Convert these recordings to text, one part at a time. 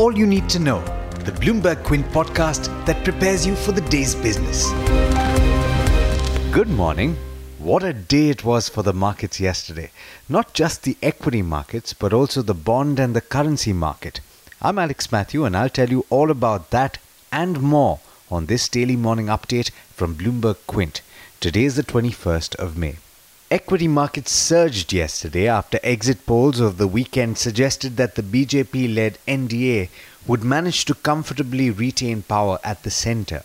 all you need to know. The Bloomberg Quint podcast that prepares you for the day's business. Good morning. What a day it was for the markets yesterday. Not just the equity markets, but also the bond and the currency market. I'm Alex Matthew, and I'll tell you all about that and more on this daily morning update from Bloomberg Quint. Today is the 21st of May. Equity markets surged yesterday after exit polls of the weekend suggested that the BJP led NDA would manage to comfortably retain power at the centre.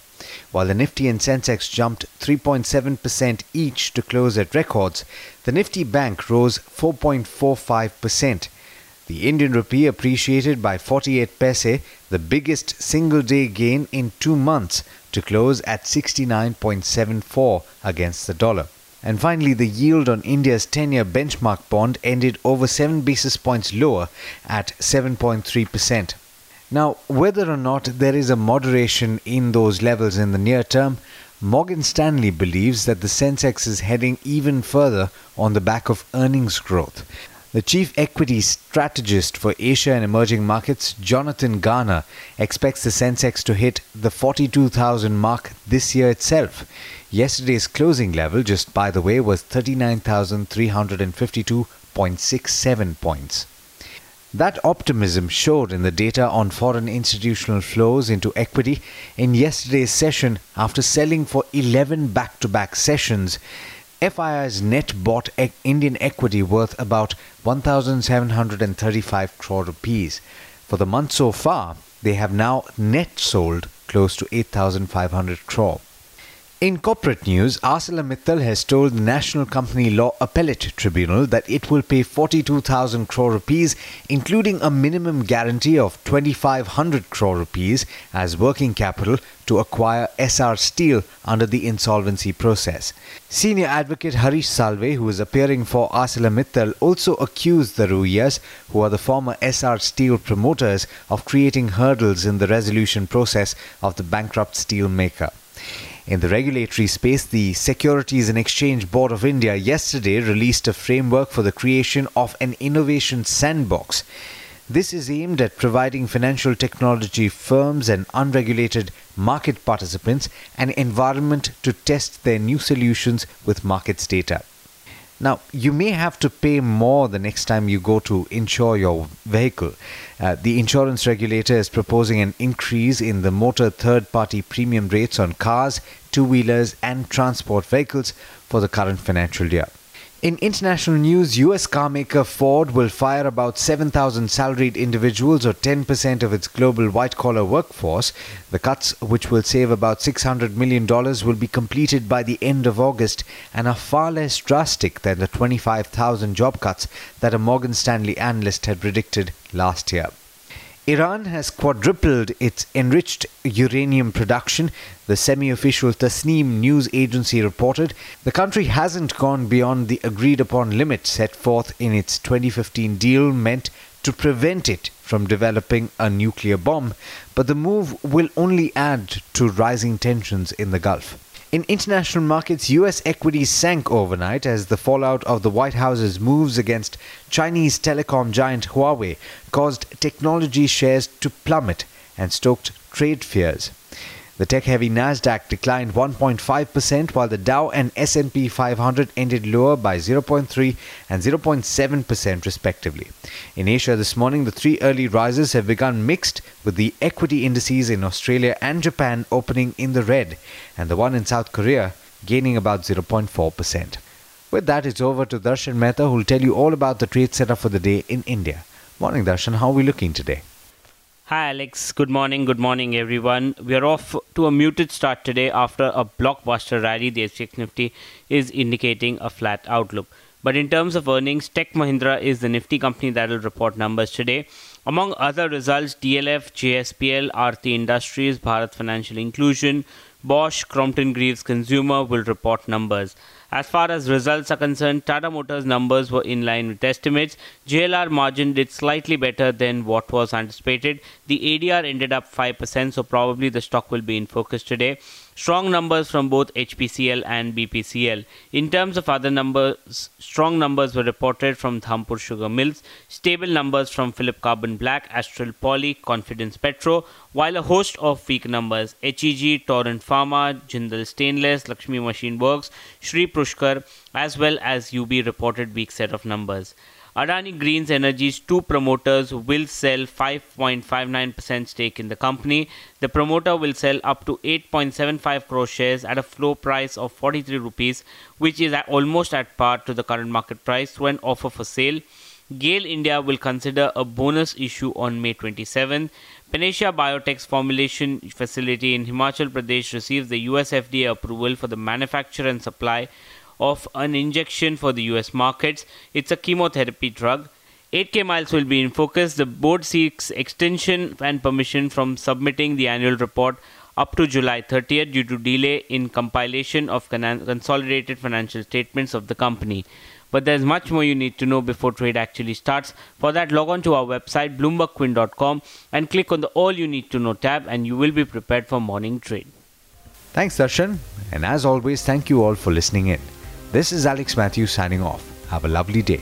While the Nifty and Sensex jumped 3.7% each to close at records, the Nifty Bank rose 4.45%. The Indian rupee appreciated by 48 paise, the biggest single day gain in two months, to close at 69.74 against the dollar. And finally, the yield on India's 10 year benchmark bond ended over 7 basis points lower at 7.3%. Now, whether or not there is a moderation in those levels in the near term, Morgan Stanley believes that the Sensex is heading even further on the back of earnings growth. The chief equity strategist for Asia and emerging markets, Jonathan Garner, expects the Sensex to hit the 42,000 mark this year itself. Yesterday's closing level, just by the way, was 39,352.67 points. That optimism showed in the data on foreign institutional flows into equity in yesterday's session after selling for 11 back to back sessions. FII's net bought Indian equity worth about 1,735 crore rupees. For the month so far, they have now net sold close to 8,500 crore. In corporate news, ArcelorMittal has told the National Company Law Appellate Tribunal that it will pay 42,000 crore rupees, including a minimum guarantee of 2,500 crore rupees as working capital to acquire Essar Steel under the insolvency process. Senior advocate Harish Salve, who is appearing for ArcelorMittal, also accused the Ruias, who are the former Essar Steel promoters, of creating hurdles in the resolution process of the bankrupt steel maker. In the regulatory space, the Securities and Exchange Board of India yesterday released a framework for the creation of an innovation sandbox. This is aimed at providing financial technology firms and unregulated market participants an environment to test their new solutions with markets data. Now, you may have to pay more the next time you go to insure your vehicle. Uh, the insurance regulator is proposing an increase in the motor third party premium rates on cars, two wheelers, and transport vehicles for the current financial year. In international news, US carmaker Ford will fire about 7,000 salaried individuals or 10% of its global white collar workforce. The cuts, which will save about $600 million, will be completed by the end of August and are far less drastic than the 25,000 job cuts that a Morgan Stanley analyst had predicted last year. Iran has quadrupled its enriched uranium production, the semi official Tasnim news agency reported. The country hasn't gone beyond the agreed upon limit set forth in its 2015 deal meant to prevent it from developing a nuclear bomb, but the move will only add to rising tensions in the Gulf. In international markets, US equities sank overnight as the fallout of the White House's moves against Chinese telecom giant Huawei caused technology shares to plummet and stoked trade fears. The tech-heavy Nasdaq declined 1.5% while the Dow and S&P 500 ended lower by 0.3 and 0.7% respectively. In Asia this morning, the three early rises have begun mixed with the equity indices in Australia and Japan opening in the red and the one in South Korea gaining about 0.4%. With that, it's over to Darshan Mehta who will tell you all about the trade setup for the day in India. Morning Darshan, how are we looking today? Hi, Alex. Good morning. Good morning, everyone. We are off to a muted start today after a blockbuster rally. The SGX Nifty is indicating a flat outlook. But in terms of earnings, Tech Mahindra is the Nifty company that will report numbers today. Among other results, DLF, JSPL, Aarti Industries, Bharat Financial Inclusion, Bosch, Crompton Greaves Consumer will report numbers. As far as results are concerned, Tata Motors numbers were in line with estimates. JLR margin did slightly better than what was anticipated. The ADR ended up 5%, so probably the stock will be in focus today. Strong numbers from both HPCL and BPCL. In terms of other numbers, strong numbers were reported from Dhampur Sugar Mills, stable numbers from Philip Carbon Black, Astral Poly, Confidence Petro, while a host of weak numbers HEG, Torrent Pharma, Jindal Stainless, Lakshmi Machine Works, Shree Pushkar, as well as UB reported weak set of numbers. Adani Greens Energy's two promoters will sell 5.59% stake in the company. The promoter will sell up to 8.75 crore shares at a floor price of 43 rupees, which is almost at par to the current market price when offer for sale. GAIL India will consider a bonus issue on May 27. Panacea Biotech's formulation facility in Himachal Pradesh receives the US FDA approval for the manufacture and supply of an injection for the US markets. It's a chemotherapy drug. 8K miles will be in focus. The board seeks extension and permission from submitting the annual report up to July 30th due to delay in compilation of consolidated financial statements of the company. But there's much more you need to know before trade actually starts. For that, log on to our website bloombergquint.com and click on the All You Need to Know tab, and you will be prepared for morning trade. Thanks, Darshan. And as always, thank you all for listening in. This is Alex Matthews signing off. Have a lovely day.